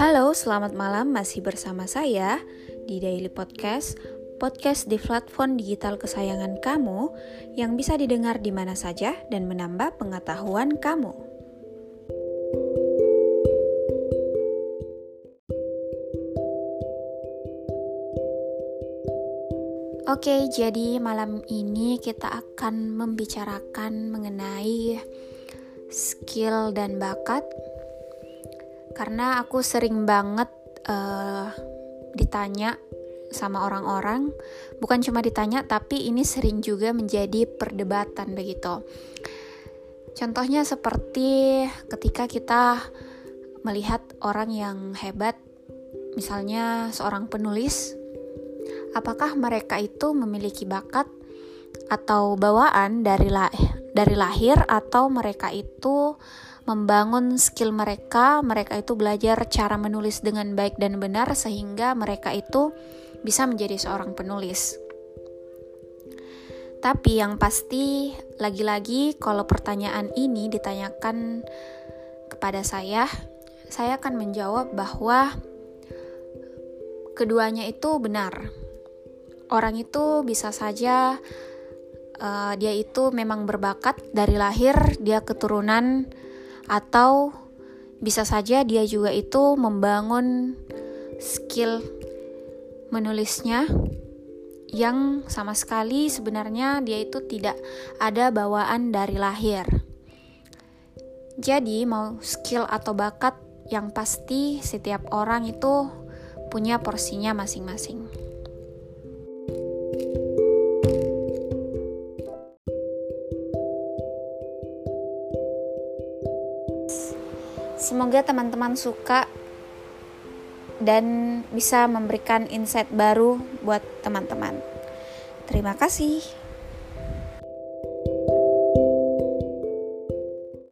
Halo, selamat malam. Masih bersama saya di Daily Podcast, podcast di platform digital kesayangan kamu yang bisa didengar di mana saja dan menambah pengetahuan kamu. Oke, jadi malam ini kita akan membicarakan mengenai skill dan bakat karena aku sering banget uh, ditanya sama orang-orang. Bukan cuma ditanya tapi ini sering juga menjadi perdebatan begitu. Contohnya seperti ketika kita melihat orang yang hebat misalnya seorang penulis apakah mereka itu memiliki bakat atau bawaan dari lah dari lahir atau mereka itu membangun skill mereka, mereka itu belajar cara menulis dengan baik dan benar sehingga mereka itu bisa menjadi seorang penulis. Tapi yang pasti lagi-lagi kalau pertanyaan ini ditanyakan kepada saya, saya akan menjawab bahwa keduanya itu benar. Orang itu bisa saja uh, dia itu memang berbakat dari lahir, dia keturunan atau bisa saja dia juga itu membangun skill menulisnya yang sama sekali sebenarnya dia itu tidak ada bawaan dari lahir. Jadi mau skill atau bakat yang pasti setiap orang itu punya porsinya masing-masing. Semoga teman-teman suka dan bisa memberikan insight baru buat teman-teman. Terima kasih.